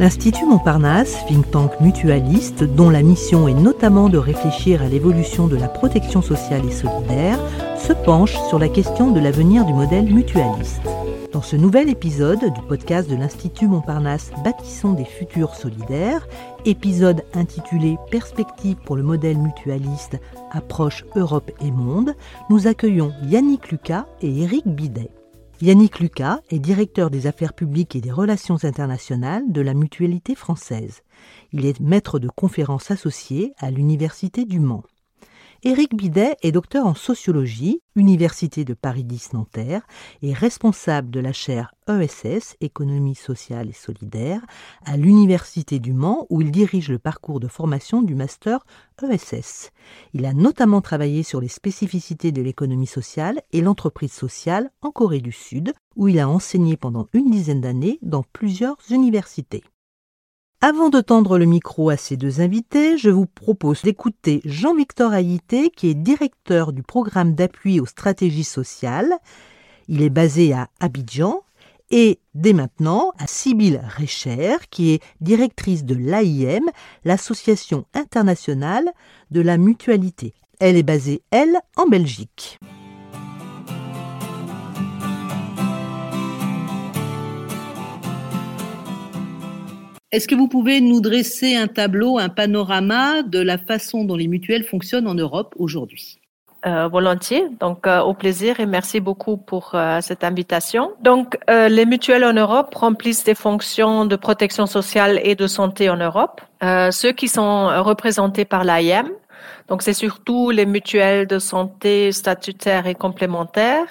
L'Institut Montparnasse, think tank mutualiste, dont la mission est notamment de réfléchir à l'évolution de la protection sociale et solidaire, se penche sur la question de l'avenir du modèle mutualiste. Dans ce nouvel épisode du podcast de l'Institut Montparnasse Bâtissons des futurs solidaires, épisode intitulé Perspectives pour le modèle mutualiste, approche Europe et monde, nous accueillons Yannick Lucas et Éric Bidet. Yannick Lucas est directeur des affaires publiques et des relations internationales de la Mutualité française. Il est maître de conférences associé à l'Université du Mans. Éric Bidet est docteur en sociologie, Université de Paris 10 Nanterre, et responsable de la chaire ESS, Économie sociale et solidaire, à l'Université du Mans, où il dirige le parcours de formation du master ESS. Il a notamment travaillé sur les spécificités de l'économie sociale et l'entreprise sociale en Corée du Sud, où il a enseigné pendant une dizaine d'années dans plusieurs universités. Avant de tendre le micro à ces deux invités, je vous propose d'écouter Jean-Victor Haïté, qui est directeur du programme d'appui aux stratégies sociales. Il est basé à Abidjan et dès maintenant à Sybille Recher, qui est directrice de l'AIM, l'Association internationale de la mutualité. Elle est basée, elle, en Belgique. Est-ce que vous pouvez nous dresser un tableau, un panorama de la façon dont les mutuelles fonctionnent en Europe aujourd'hui? Euh, volontiers. Donc, euh, au plaisir et merci beaucoup pour euh, cette invitation. Donc, les mutuelles en Europe remplissent des fonctions de protection sociale et de santé en Europe. ceux qui sont représentés par l'AIM, donc c'est surtout les mutuelles de santé statutaires et complémentaires.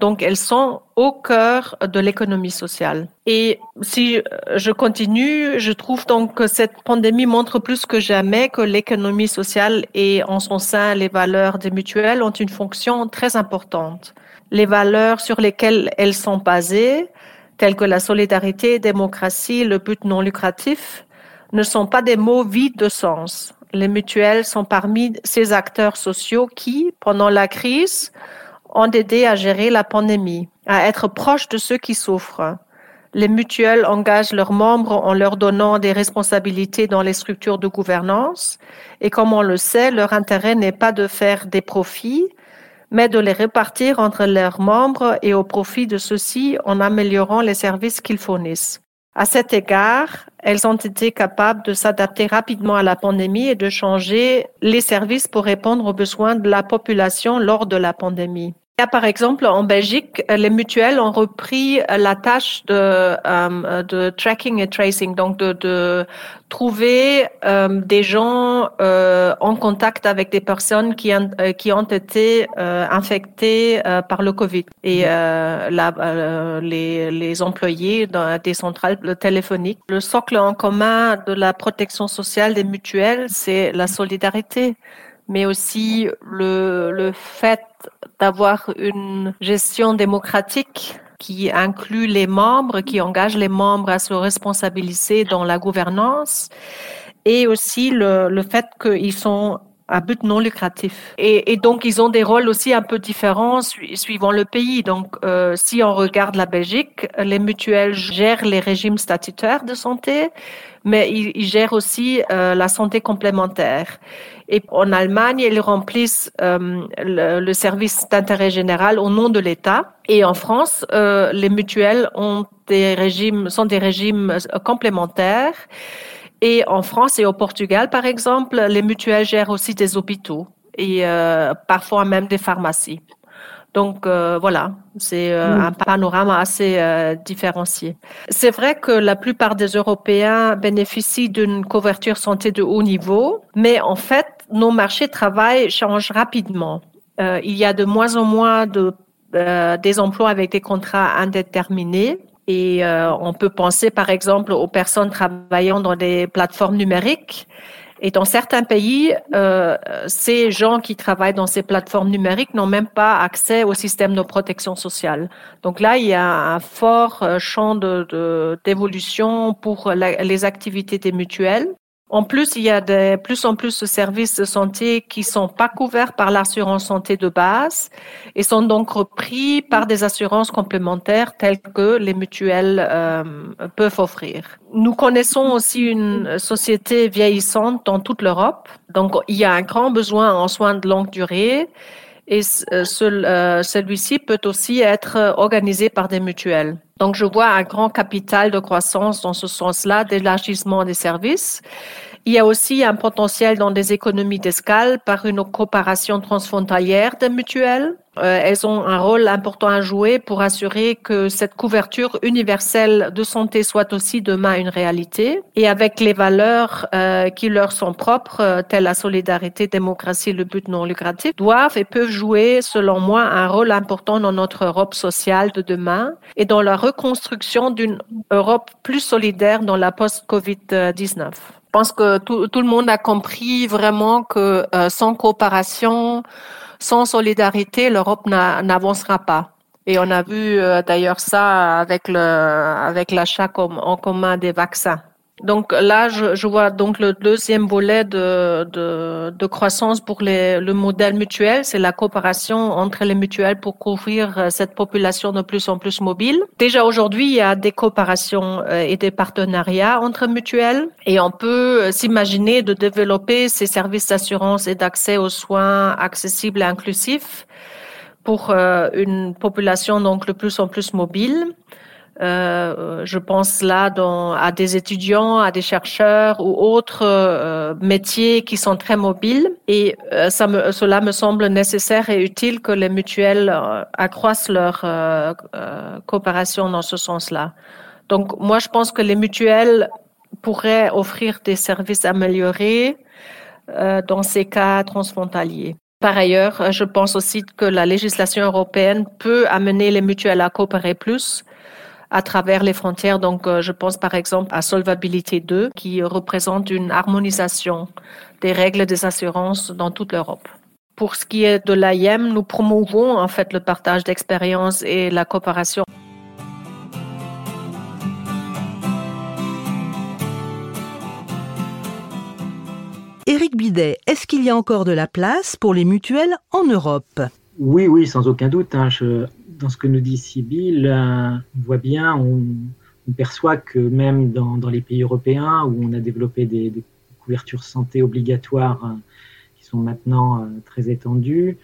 Donc, elles sont au cœur de l'économie sociale. Et si je continue, je trouve donc que cette pandémie montre plus que jamais que l'économie sociale et en son sein les valeurs des mutuelles ont une fonction très importante. Les valeurs sur lesquelles elles sont basées, telles que la solidarité, démocratie, le but non lucratif, ne sont pas des mots vides de sens. Les mutuelles sont parmi ces acteurs sociaux qui, pendant la crise, ont aidé à gérer la pandémie, à être proches de ceux qui souffrent. Les mutuelles engagent leurs membres en leur donnant des responsabilités dans les structures de gouvernance et comme on le sait, leur intérêt n'est pas de faire des profits, mais de les répartir entre leurs membres et au profit de ceux-ci en améliorant les services qu'ils fournissent. À cet égard, elles ont été capables de s'adapter rapidement à la pandémie et de changer les services pour répondre aux besoins de la population lors de la pandémie par exemple, en Belgique, les mutuelles ont repris la tâche de, euh, de tracking et tracing, donc de, de trouver euh, des gens euh, en contact avec des personnes qui, ont, qui ont été infectées par le Covid. Et la, les, les employés des centrales téléphoniques. Le socle en commun de la protection sociale des mutuelles, c'est la solidarité mais aussi le, le fait d'avoir une gestion démocratique qui inclut les membres, qui engage les membres à se responsabiliser dans la gouvernance, et aussi le, le fait qu'ils sont à but non lucratif. Et, donc, ils ont des rôles aussi un peu différents suivant le pays. Donc, euh, si on regarde la Belgique, les mutuelles gèrent les régimes statutaires de santé, mais ils, gèrent aussi euh, la santé complémentaire. Et en Allemagne, ils remplissent euh, le, le, service d'intérêt général au nom de l'État. Et en France, les mutuelles ont des régimes, sont des régimes complémentaires. Et en France et au Portugal, par exemple, les mutuelles gèrent aussi des hôpitaux et euh, parfois même des pharmacies. Donc euh, voilà, c'est euh, mm. un panorama assez euh, différencié. C'est vrai que la plupart des Européens bénéficient d'une couverture santé de haut niveau, mais en fait, nos marchés de travail changent rapidement. Euh, il y a de moins en moins de, des emplois avec des contrats indéterminés et euh, on peut penser par exemple aux personnes travaillant dans des plateformes numériques. Et dans certains pays, euh, ces gens qui travaillent dans ces plateformes numériques n'ont même pas accès au système de protection sociale. Donc là, il y a un fort euh, champ d'évolution de, d'évolution pour les activités des mutuelles. En plus, il y a de plus en plus de services de santé qui sont pas couverts par l'assurance santé de base et sont donc repris par des assurances complémentaires telles que les mutuelles euh, peuvent offrir. Nous connaissons aussi une société vieillissante dans toute l'Europe. Donc, il y a un grand besoin en soins de longue durée et euh, euh, celui-ci peut aussi être organisé par des mutuelles. Donc, je vois un grand capital de croissance dans ce sens-là d'élargissement des services. Il y a aussi un potentiel dans des économies d'escale par une coopération transfrontalière des mutuelles. Euh, elles ont un rôle important à jouer pour assurer que cette couverture universelle de santé soit aussi demain une réalité. Et avec les valeurs euh, qui leur sont propres, euh, telles la solidarité, démocratie, le but non lucratif, doivent et peuvent jouer, selon moi, un rôle important dans notre Europe sociale de demain et dans la reconstruction d'une Europe plus solidaire dans la post-Covid-19. Je pense que tout, tout, le monde a compris vraiment que euh, sans coopération, sans solidarité, l'Europe n'avancera pas. Et on a vu euh, d'ailleurs ça avec le avec l'achat en commun des vaccins. Donc là, je, je, vois donc le deuxième volet de, de, de croissance pour les, le modèle mutuel, c'est la coopération entre les mutuelles pour couvrir euh, cette population de plus en plus mobile. Déjà aujourd'hui, il y a des coopérations euh, et des partenariats entre mutuelles et on peut euh, s'imaginer de développer ces services d'assurance et d'accès aux soins accessibles et inclusifs pour une population donc de plus en plus mobile. Euh, je pense là dans, à des étudiants, à des chercheurs ou autres euh, métiers qui sont très mobiles. Et euh, ça me, cela me semble nécessaire et utile que les mutuelles euh, accroissent leur euh, coopération dans ce sens-là. Donc moi, je pense que les mutuelles pourraient offrir des services améliorés dans ces cas transfrontaliers. Par ailleurs, je pense aussi que la législation européenne peut amener les mutuelles à coopérer plus à travers les frontières. Donc, euh, je pense par exemple à Solvabilité 2, qui représente une harmonisation des règles des assurances dans toute l'Europe. Pour ce qui est de l'AIM, nous promouvons en fait le partage d'expériences et la coopération. Éric Bidet, est-ce qu'il y a encore de la place pour les mutuelles en Europe? Oui, oui, sans aucun doute. Hein. Je, dans ce que nous dit Sibyl, euh, on voit bien, on, perçoit que même dans, les pays européens où on a développé des, couvertures santé obligatoires euh, qui sont maintenant euh, très étendues,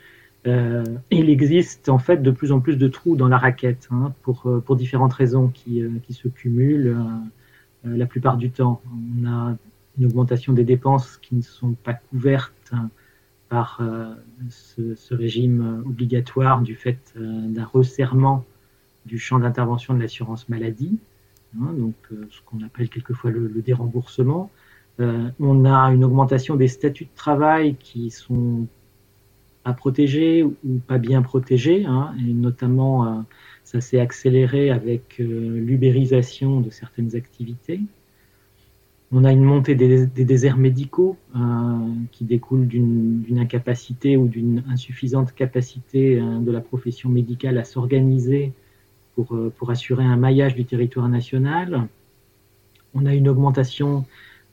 il existe en fait de plus en plus de trous dans la raquette hein, pour, différentes raisons qui, qui se cumulent la plupart du temps. On a une augmentation des dépenses qui ne sont pas couvertes par euh, ce, régime obligatoire du fait euh, d'un resserrement du champ d'intervention de l'assurance maladie, hein, donc euh, ce qu'on appelle quelquefois le, déremboursement. on a une augmentation des statuts de travail qui sont pas protégés ou pas bien protégés, hein, et notamment ça s'est accéléré avec l'ubérisation de certaines activités. On a une montée des, déserts médicaux euh, qui découlent d'une incapacité ou d'une insuffisante capacité euh, de la profession médicale à s'organiser pour, euh, pour, assurer un maillage du territoire national. On a une augmentation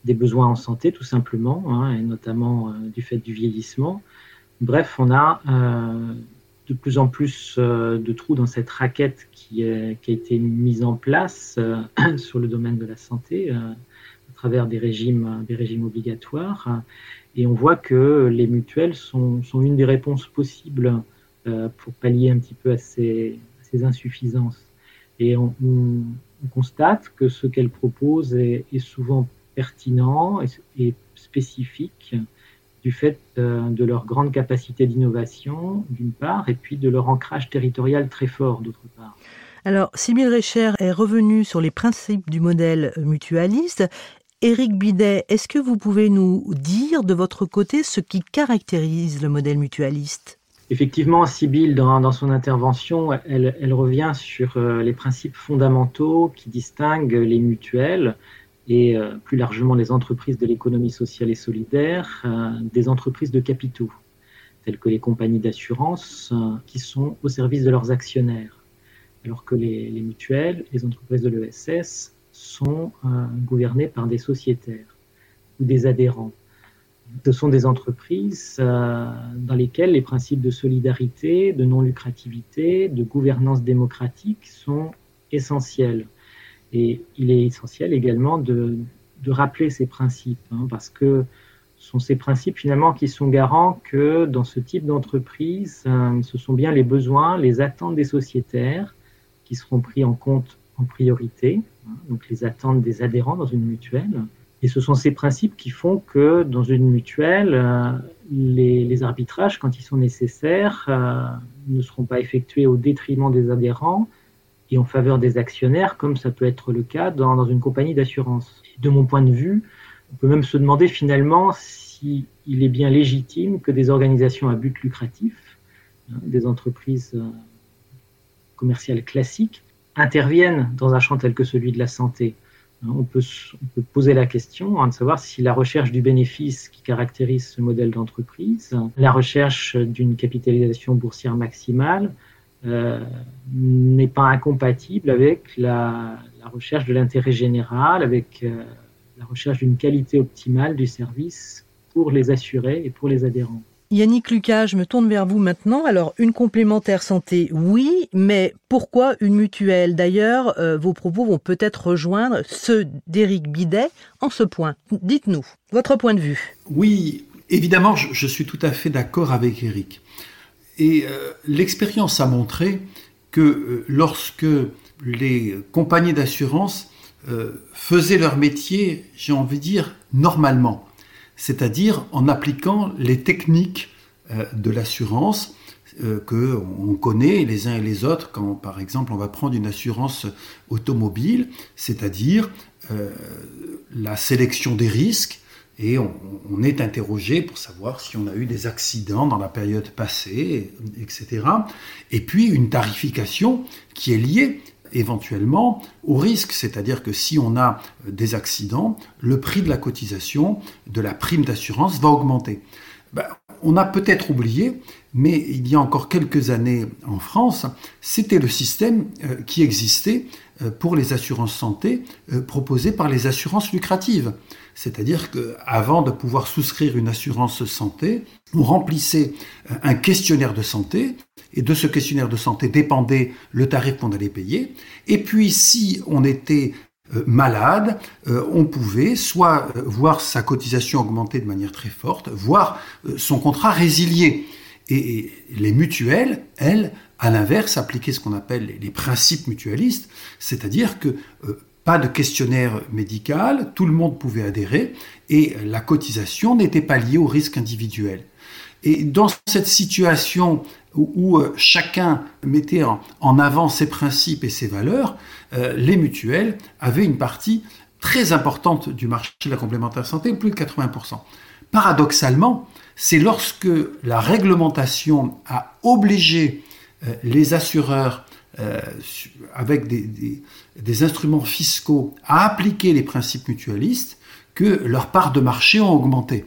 des besoins en santé, tout simplement, hein, et notamment du fait du vieillissement. Bref, on a de plus en plus de trous dans cette raquette qui a été mise en place sur le domaine de la santé travers des régimes, des régimes obligatoires. Et on voit que les mutuelles sont, une des réponses possibles euh, pour pallier un petit peu à ces, ces insuffisances. Et on, on, constate que ce qu'elles proposent est, souvent pertinent et, spécifique du fait euh, de leur grande capacité d'innovation, d'une part, et puis de leur ancrage territorial très fort, d'autre part. Alors, Sibyl Recher est revenu sur les principes du modèle mutualiste Éric Bidet, est-ce que vous pouvez nous dire de votre côté ce qui caractérise le modèle mutualiste? Effectivement, Sibyl, dans, son intervention, elle, revient sur euh, les principes fondamentaux qui distinguent les mutuelles et euh, plus largement les entreprises de l'économie sociale et solidaire euh, des entreprises de capitaux, telles que les compagnies d'assurance qui sont au service de leurs actionnaires, alors que les, les mutuelles, les entreprises de l'ESS, sont euh, gouvernés par des sociétaires. ou des adhérents. Ce sont des entreprises euh, dans lesquelles les principes de solidarité, de non-lucrativité, de gouvernance démocratique sont essentiels. Et il est essentiel également de, rappeler ces principes, hein, parce que ce sont ces principes finalement qui sont garants que dans ce type d'entreprise, euh, ce sont bien les besoins, les attentes des sociétaires qui seront pris en compte en priorité, donc les attentes des adhérents dans une mutuelle. Et ce sont ces principes qui font que dans une mutuelle, euh, les, arbitrages, quand ils sont nécessaires, euh, ne seront pas effectués au détriment des adhérents et en faveur des actionnaires, comme ça peut être le cas dans, une compagnie d'assurance. De mon point de vue, on peut même se demander finalement s'il est bien légitime que des organisations à but lucratif, hein, des entreprises euh, commerciales classiques, interviennent dans un champ tel que celui de la santé. On peut, poser la question hein, de savoir si la recherche du bénéfice qui caractérise ce modèle d'entreprise, la recherche d'une capitalisation boursière maximale, euh, n'est pas incompatible avec la, recherche de l'intérêt général, avec euh, la recherche d'une qualité optimale du service pour les assurés et pour les adhérents. Yannick Lucas, je me tourne vers vous maintenant. Alors, une complémentaire santé, oui, mais pourquoi une mutuelle? D'ailleurs, euh, vos propos vont peut-être rejoindre ceux d'Éric Bidet en ce point. Dites-nous, votre point de vue. Oui, évidemment, je, suis tout à fait d'accord avec Éric. Et euh, l'expérience a montré que euh, lorsque les compagnies d'assurance faisaient leur métier, j'ai envie de dire, normalement, c'est-à-dire en appliquant les techniques euh, de l'assurance euh, que on connaît les uns et les autres quand, par exemple, on va prendre une assurance automobile, c'est-à-dire euh, la sélection des risques, et on, on, est interrogé pour savoir si on a eu des accidents dans la période passée, etc. Et puis une tarification qui est liée éventuellement au risque, c'est-à-dire que si on a des accidents, le prix de la cotisation de la prime d'assurance va augmenter. Ben, on a peut-être oublié, mais il y a encore quelques années en France, c'était le système euh, qui existait euh, pour les assurances santé euh, proposées par les assurances lucratives. C'est-à-dire qu'avant de pouvoir souscrire une assurance santé, on remplissait un questionnaire de santé et de ce questionnaire de santé dépendait le tarif qu'on allait payer. Et puis si on était euh, malade, euh, on pouvait soit euh, voir sa cotisation augmenter de manière très forte, voire son contrat résilier. Et, les mutuelles, elles, à l'inverse, appliquaient ce qu'on appelle les principes mutualistes, c'est-à-dire que pas de questionnaire médical, tout le monde pouvait adhérer et la cotisation n'était pas liée au risque individuel. Et dans cette situation où, euh, chacun mettait en, avant ses principes et ses valeurs, euh, les mutuelles avaient une partie très importante du marché de la complémentaire santé, plus de 80%. Paradoxalement, c'est lorsque la réglementation a obligé euh, les assureurs avec des, instruments fiscaux à appliquer les principes mutualistes que leurs parts de marché ont augmenté.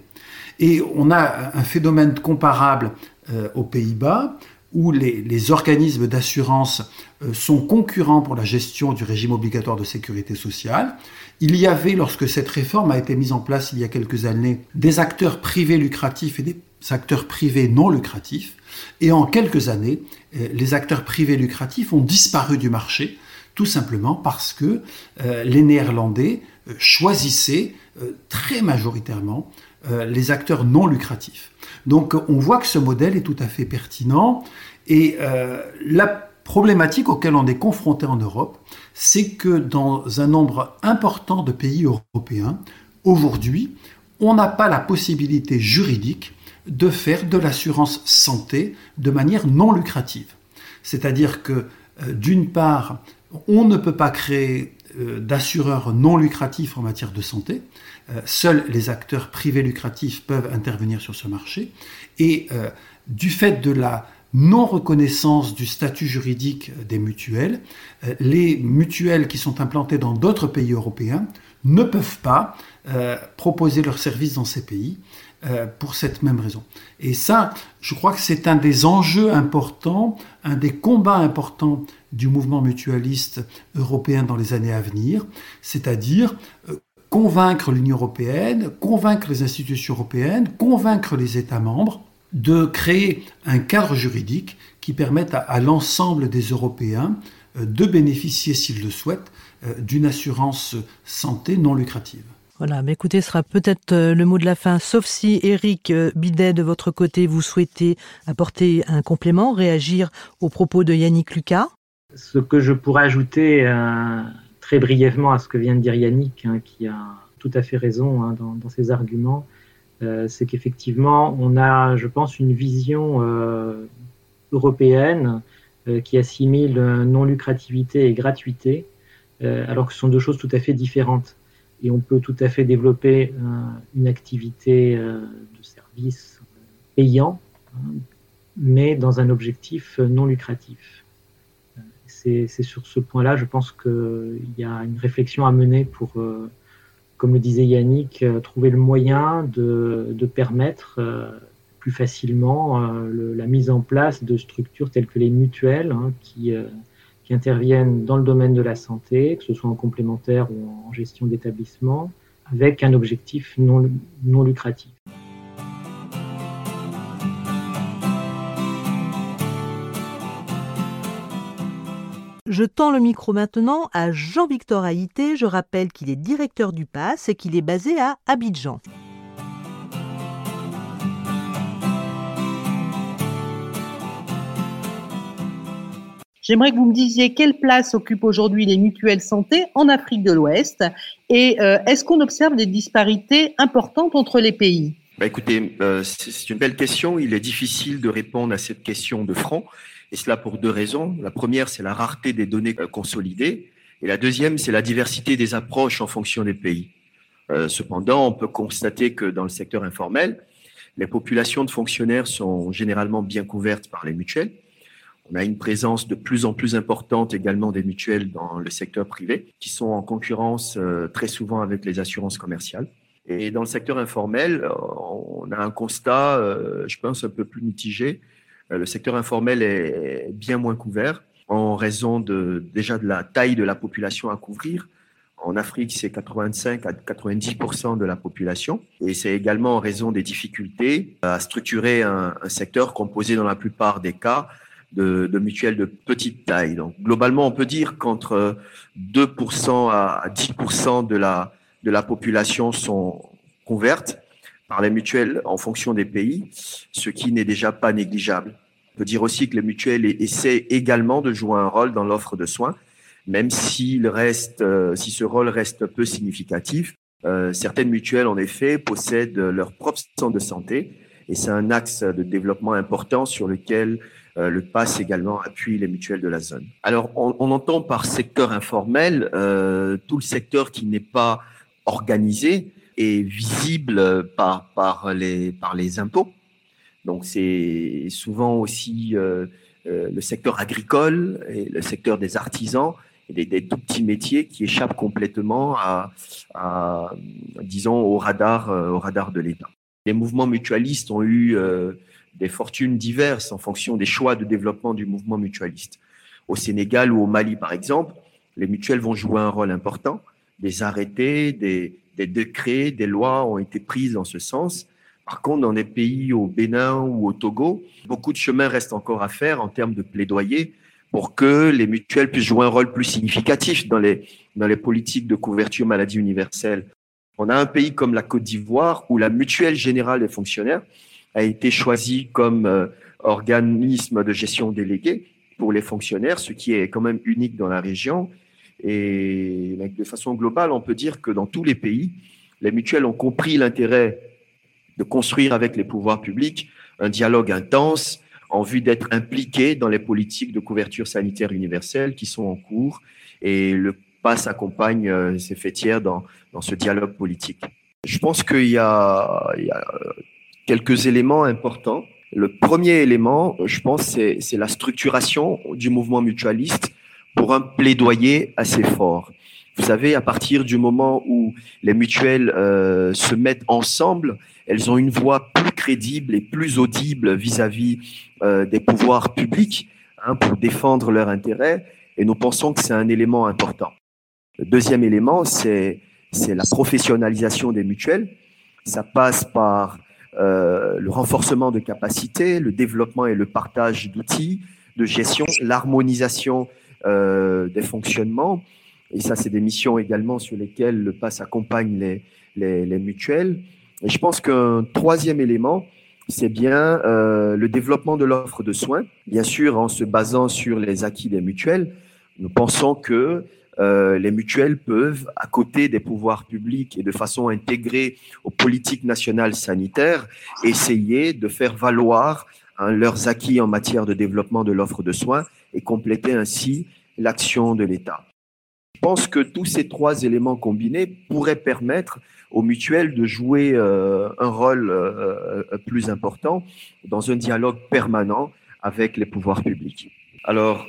Et on a un phénomène comparable euh, aux Pays-Bas, où les, organismes d'assurance euh, sont concurrents pour la gestion du régime obligatoire de sécurité sociale. Il y avait, lorsque cette réforme a été mise en place il y a quelques années, des acteurs privés lucratifs et des acteurs privés non lucratifs. Et en quelques années, euh, les acteurs privés lucratifs ont disparu du marché, tout simplement parce que les Néerlandais choisissaient très majoritairement les acteurs non lucratifs. Donc on voit que ce modèle est tout à fait pertinent et euh, la problématique auquel on est confronté en Europe, c'est que dans un nombre important de pays européens, aujourd'hui, on n'a pas la possibilité juridique de faire de l'assurance santé de manière non lucrative. C'est-à-dire que, euh, d'une part, on ne peut pas créer d'assureurs non lucratifs en matière de santé, euh, seuls les acteurs privés lucratifs peuvent intervenir sur ce marché. Et euh, du fait de la non-reconnaissance du statut juridique des mutuelles, euh, les mutuelles qui sont implantées dans d'autres pays européens ne peuvent pas proposer leurs services dans ces pays pour cette même raison. Et ça, je crois que c'est un des enjeux importants, un des combats importants du mouvement mutualiste européen dans les années à venir, c'est-à-dire convaincre l'Union européenne, convaincre les institutions européennes, convaincre les États membres de créer un cadre juridique qui permette à, l'ensemble des Européens euh, de bénéficier, s'ils le souhaitent, euh, d'une assurance santé non lucrative. Voilà, mais écoutez, ce sera peut-être euh, le mot de la fin, sauf si Eric Bidet, de votre côté, vous souhaitez apporter un complément, réagir aux propos de Yannick Lucas. Ce que je pourrais ajouter très brièvement à ce que vient de dire Yannick, hein, qui a tout à fait raison hein, dans, ses arguments, euh, c'est qu'effectivement, on a, je pense, une vision euh, européenne euh, qui assimile non-lucrativité et gratuité, alors que ce sont deux choses tout à fait différentes. Et on peut tout à fait développer une activité de service payant, hein, mais dans un objectif non lucratif. C'est sur ce point-là, je pense qu'il y a une réflexion à mener pour comme le disait Yannick, euh, trouver le moyen de, permettre euh, plus facilement euh, la mise en place de structures telles que les mutuelles hein, qui, interviennent dans le domaine de la santé, que ce soit en complémentaire ou en gestion d'établissement, avec un objectif non lucratif. Je tends le micro maintenant à Jean-Victor Haïté. Je rappelle qu'il est directeur du PASS et qu'il est basé à Abidjan. J'aimerais que vous me disiez quelle place occupent aujourd'hui les mutuelles santé en Afrique de l'Ouest et euh, est-ce qu'on observe des disparités importantes entre les pays? Bah Écoutez, euh, c'est une belle question. Il est difficile de répondre à cette question de front. Et cela pour deux raisons. La première, c'est la rareté des données euh, consolidées. Et la deuxième, c'est la diversité des approches en fonction des pays. Euh, cependant, on peut constater que dans le secteur informel, les populations de fonctionnaires sont généralement bien couvertes par les mutuelles. On a une présence de plus en plus importante également des mutuelles dans le secteur privé, qui sont en concurrence euh, très souvent avec les assurances commerciales. Et dans le secteur informel, on a un constat, je pense, un peu plus mitigé. Euh, le secteur informel est bien moins couvert en raison de, déjà de la taille de la population à couvrir. En Afrique, c'est 85 à 90% de la population. Et c'est également en raison des difficultés à structurer un, secteur composé dans la plupart des cas de, de, mutuelles de petite taille. Donc, globalement, on peut dire qu'entre 2% à 10 de la, de la population sont couvertes par les mutuelles en fonction des pays, ce qui n'est déjà pas négligeable. On peut dire aussi que les mutuelles essaient également de jouer un rôle dans l'offre de soins, même s'il reste, euh, si ce rôle reste peu significatif. Euh, certaines mutuelles, en effet, possèdent leur propre centre de santé et c'est un axe de développement important sur lequel euh, le PASS également appuie les mutuelles de la zone. Alors, on, on entend par secteur informel tout le secteur qui n'est pas organisé, est visible par, par, les, par les impôts. Donc c'est souvent aussi euh, euh, le secteur agricole et le secteur des artisans et des, tout petits métiers qui échappent complètement à, à disons, au radar, euh, au radar de l'État. Les mouvements mutualistes ont eu des fortunes diverses en fonction des choix de développement du mouvement mutualiste. Au Sénégal ou au Mali, par exemple, les mutuelles vont jouer un rôle important. Des arrêtés, des, des décrets, des lois ont été prises en ce sens. Par contre, dans des pays au Bénin ou au Togo, beaucoup de chemin reste encore à faire en termes de plaidoyer pour que les mutuelles puissent jouer un rôle plus significatif dans les, dans les politiques de couverture maladie universelle. On a un pays comme la Côte d'Ivoire où la mutuelle générale des fonctionnaires a été choisie comme euh, organisme de gestion délégué pour les fonctionnaires, ce qui est quand même unique dans la région et de façon globale, on peut dire que dans tous les pays, les mutuelles ont compris l'intérêt de construire avec les pouvoirs publics un dialogue intense en vue d'être impliqués dans les politiques de couverture sanitaire universelle qui sont en cours et le PASS accompagne euh, ces fêtières dans, dans ce dialogue politique. Je pense qu'il y y a quelques éléments importants. Le premier élément, je pense, c'est la structuration du mouvement mutualiste pour un plaidoyer assez fort. Vous savez, à partir du moment où les mutuelles euh, se mettent ensemble, elles ont une voix plus crédible et plus audible vis-à-vis euh, des pouvoirs publics hein, pour défendre leurs intérêts. Et nous pensons que c'est un élément important. Le deuxième élément, c'est c'est la professionnalisation des mutuelles. Ça passe par euh, le renforcement de capacités, le développement et le partage d'outils de gestion, l'harmonisation des fonctionnements. Et ça, c'est des missions également sur lesquelles le PASS accompagne les, les, les mutuelles. Et je pense qu'un troisième élément, c'est bien euh, le développement de l'offre de soins, bien sûr en se basant sur les acquis des mutuelles. Nous pensons que euh, les mutuelles peuvent, à côté des pouvoirs publics et de façon intégrée aux politiques nationales sanitaires, essayer de faire valoir hein, leurs acquis en matière de développement de l'offre de soins et compléter ainsi l'action de l'État. Je pense que tous ces trois éléments combinés pourraient permettre aux mutuelles de jouer euh, un rôle euh, plus important dans un dialogue permanent avec les pouvoirs publics. Alors,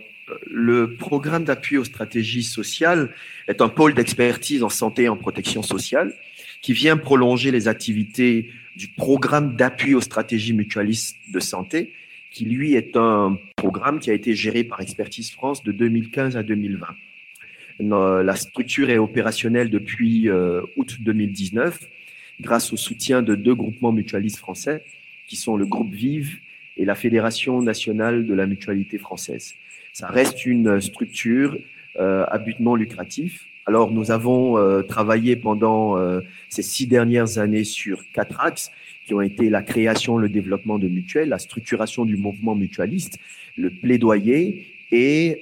le programme d'appui aux stratégies sociales est un pôle d'expertise en santé et en protection sociale qui vient prolonger les activités du programme d'appui aux stratégies mutualistes de santé, qui lui est un programme qui a été géré par Expertise France de 2015 à 2020. La structure est opérationnelle depuis euh, août 2019 grâce au soutien de deux groupements mutualistes français qui sont le groupe Vive et la Fédération nationale de la mutualité française. Ça reste une structure euh, à lucratif. Alors, nous avons euh, travaillé pendant euh, ces six dernières années sur quatre axes qui ont été la création, le développement de mutuelles, la structuration du mouvement mutualiste, le plaidoyer et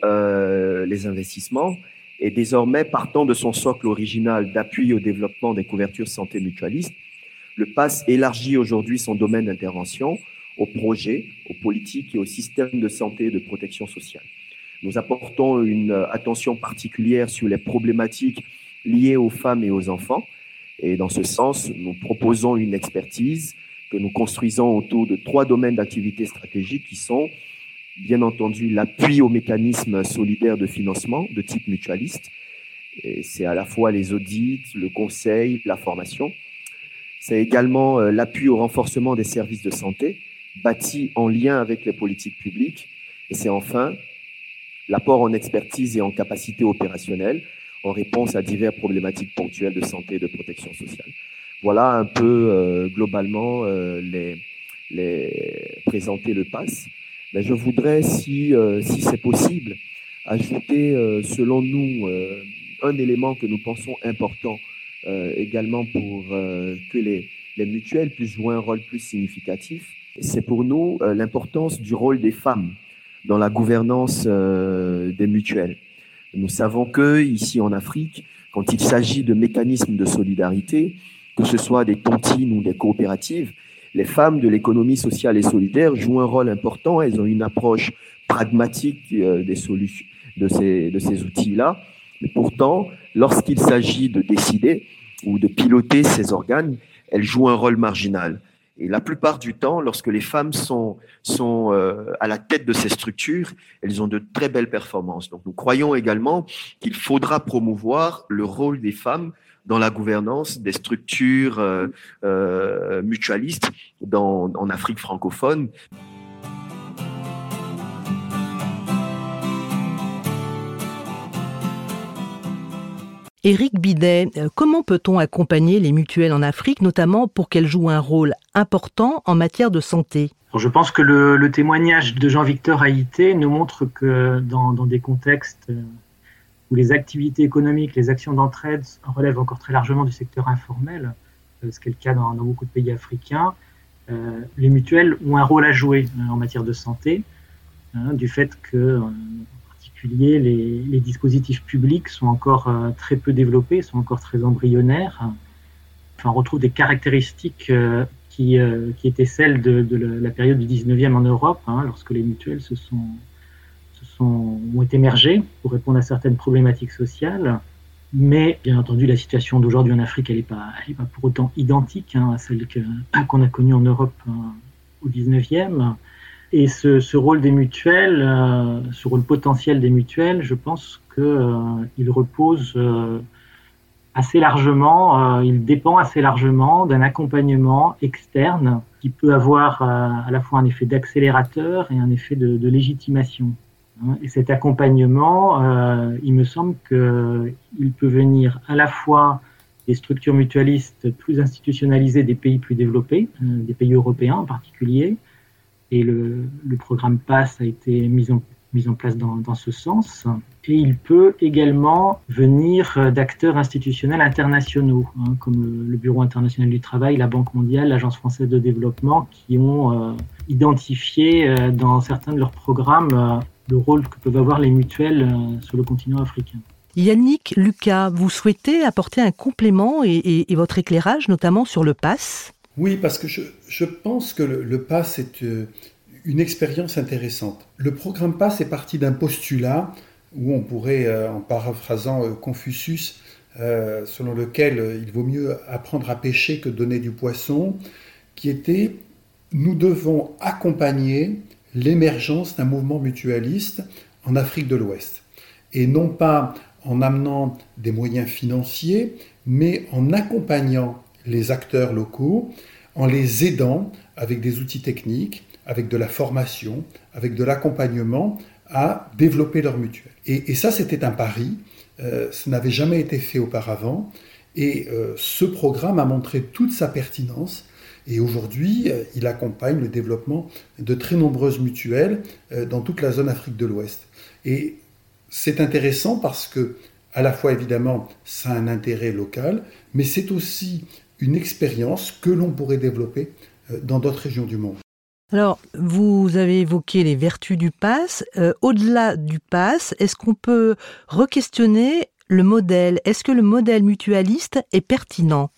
les investissements. Et désormais, partant de son socle original d'appui au développement des couvertures santé mutualistes, le PASS élargit aujourd'hui son domaine d'intervention aux projets, aux politiques et aux systèmes de santé et de protection sociale. Nous apportons une attention particulière sur les problématiques liées aux femmes et aux enfants. Et dans ce sens, nous proposons une expertise que nous construisons autour de trois domaines d'activité stratégique qui sont, bien entendu, l'appui aux mécanismes solidaires de financement de type mutualiste. C'est à la fois les audits, le conseil, la formation. C'est également euh, l'appui au renforcement des services de santé bâtis en lien avec les politiques publiques. Et c'est enfin l'apport en expertise et en capacité opérationnelle en réponse à diverses problématiques ponctuelles de santé et de protection sociale. Voilà un peu euh, globalement euh, les, présenter le pass. Mais je voudrais, si, euh, si c'est possible, ajouter, selon nous, un élément que nous pensons important également pour que les, les mutuelles puissent jouer un rôle plus significatif. C'est pour nous l'importance du rôle des femmes dans la gouvernance des mutuelles. Nous savons que ici en Afrique, quand il s'agit de mécanismes de solidarité, que ce soit des tontines ou des coopératives, les femmes de l'économie sociale et solidaire jouent un rôle important. Elles ont une approche pragmatique euh, des solutions de ces, de ces outils-là. Mais pourtant, lorsqu'il s'agit de décider ou de piloter ces organes, elles jouent un rôle marginal. Et la plupart du temps, lorsque les femmes sont, sont euh, à la tête de ces structures, elles ont de très belles performances. Donc nous croyons également qu'il faudra promouvoir le rôle des femmes dans la gouvernance des structures euh, euh, mutualistes dans, en Afrique francophone. Éric Bidet, euh, comment peut-on accompagner les mutuelles en Afrique, notamment pour qu'elles jouent un rôle important en matière de santé? Je pense que le, témoignage de Jean-Victor Haïté nous montre que dans, des contextes euh, où les activités économiques, les actions d'entraide relèvent encore très largement du secteur informel, euh, ce qui est le cas dans, beaucoup de pays africains, les mutuelles ont un rôle à jouer en matière de santé, hein, du fait que les, dispositifs publics sont encore euh, très peu développés, sont encore très embryonnaires. Enfin, on retrouve des caractéristiques euh, qui, euh, qui, étaient celles de, la période du 19e en Europe, hein, lorsque les mutuelles se sont, se sont, ont émergé pour répondre à certaines problématiques sociales. Mais bien entendu, la situation d'aujourd'hui en Afrique, elle n'est pas, pour autant identique hein, à celle qu'on a connue en Europe au 19e. Et ce, rôle des mutuelles, euh, ce rôle potentiel des mutuelles, je pense qu'il euh, repose euh, assez largement, il dépend assez largement d'un accompagnement externe qui peut avoir à la fois un effet d'accélérateur et un effet de, légitimation. Hein. Et cet accompagnement, il me semble qu'il peut venir à la fois des structures mutualistes plus institutionnalisées des pays plus développés, des pays européens en particulier. Et le, programme PASS a été mis en mise en place dans, ce sens. Et il peut également venir d'acteurs institutionnels internationaux, hein, comme le Bureau international du travail, la Banque mondiale, l'Agence française de développement, qui ont euh, identifié euh, dans certains de leurs programmes euh, le rôle que peuvent avoir les mutuelles sur le continent africain. Yannick, Lucas, vous souhaitez apporter un complément et, et votre éclairage, notamment sur le PASS? Oui, parce que je, pense que le, le PASS est une expérience intéressante. Le programme PASS est parti d'un postulat où on pourrait, euh, en paraphrasant euh, Confucius, euh, selon lequel il vaut mieux apprendre à pêcher que donner du poisson, qui était nous devons accompagner l'émergence d'un mouvement mutualiste en Afrique de l'Ouest. Et non pas en amenant des moyens financiers, mais en accompagnant les acteurs locaux, en les aidant avec des outils techniques, avec de la formation, avec de l'accompagnement à développer leur mutuelle. Et, ça, c'était un pari. Euh, ça n'avait jamais été fait auparavant. Et euh, ce programme a montré toute sa pertinence. Et aujourd'hui, euh, il accompagne le développement de très nombreuses mutuelles euh, dans toute la zone Afrique de l'Ouest. Et c'est intéressant parce que, à la fois évidemment, ça a un intérêt local, mais c'est aussi une expérience que l'on pourrait développer euh, dans d'autres régions du monde. Alors, vous avez évoqué les vertus du pass. Euh, Au-delà du pass, est-ce qu'on peut re-questionner le modèle? Est-ce que le modèle mutualiste est pertinent?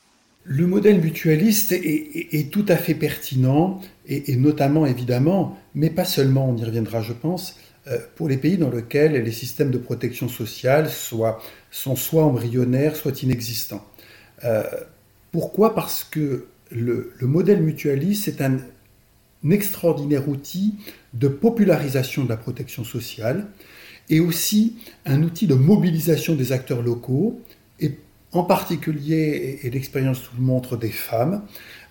Le modèle mutualiste est, est, est, tout à fait pertinent, et, et, notamment évidemment, mais pas seulement, on y reviendra je pense, euh, pour les pays dans lesquels les systèmes de protection sociale soient, sont soit embryonnaires, soit inexistants. Euh, pourquoi? Parce que le, le modèle mutualiste est un extraordinaire outil de popularisation de la protection sociale et aussi un outil de mobilisation des acteurs locaux et en particulier, et l'expérience nous montre, des femmes,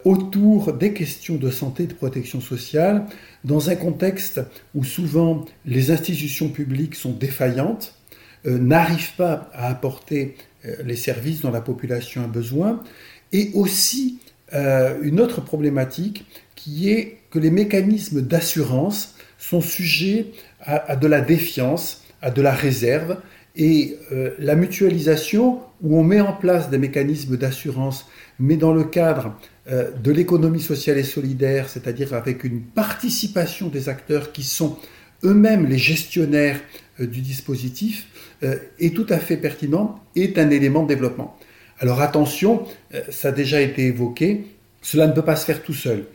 autour des questions de santé et de protection sociale, dans un contexte où souvent les institutions publiques sont défaillantes, euh, n'arrivent pas à apporter euh, les services dont la population a besoin, et aussi euh, une autre problématique qui est que les mécanismes d'assurance sont sujets à, de la défiance, à de la réserve, et euh, la mutualisation, où on met en place des mécanismes d'assurance, mais dans le cadre euh, de l'économie sociale et solidaire, c'est-à-dire avec une participation des acteurs qui sont eux-mêmes les gestionnaires du dispositif, est tout à fait pertinent, est un élément de développement. Alors attention, euh, ça a déjà été évoqué, cela ne peut pas se faire tout seul.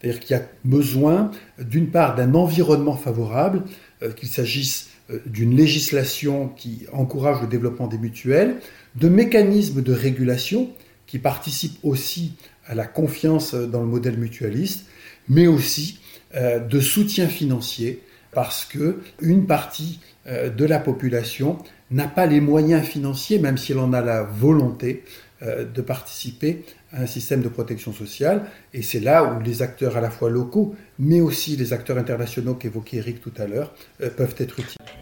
C'est-à-dire qu'il y a besoin, d'une part, d'un environnement favorable, euh, qu'il s'agisse euh, d'une législation qui encourage le développement des mutuelles, de mécanismes de régulation qui participent aussi à la confiance dans le modèle mutualiste, mais aussi de soutien financier parce que une partie de la population n'a pas les moyens financiers, même si elle en a la volonté, de participer à un système de protection sociale. Et c'est là où les acteurs à la fois locaux, mais aussi les acteurs internationaux qu'évoquait Eric tout à l'heure, peuvent être utiles.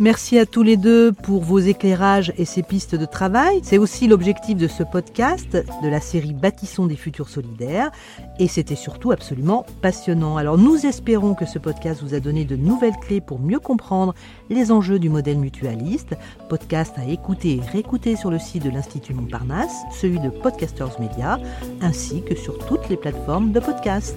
Merci à tous les deux pour vos éclairages et ces pistes de travail. C'est aussi l'objectif de ce podcast, de la série Bâtissons des futurs solidaires. Et c'était surtout absolument passionnant. Alors nous espérons que ce podcast vous a donné de nouvelles clés pour mieux comprendre les enjeux du modèle mutualiste. Podcast à écouter et réécouter sur le site de l'Institut Montparnasse, celui de Podcasters Media, ainsi que sur toutes les plateformes de podcast.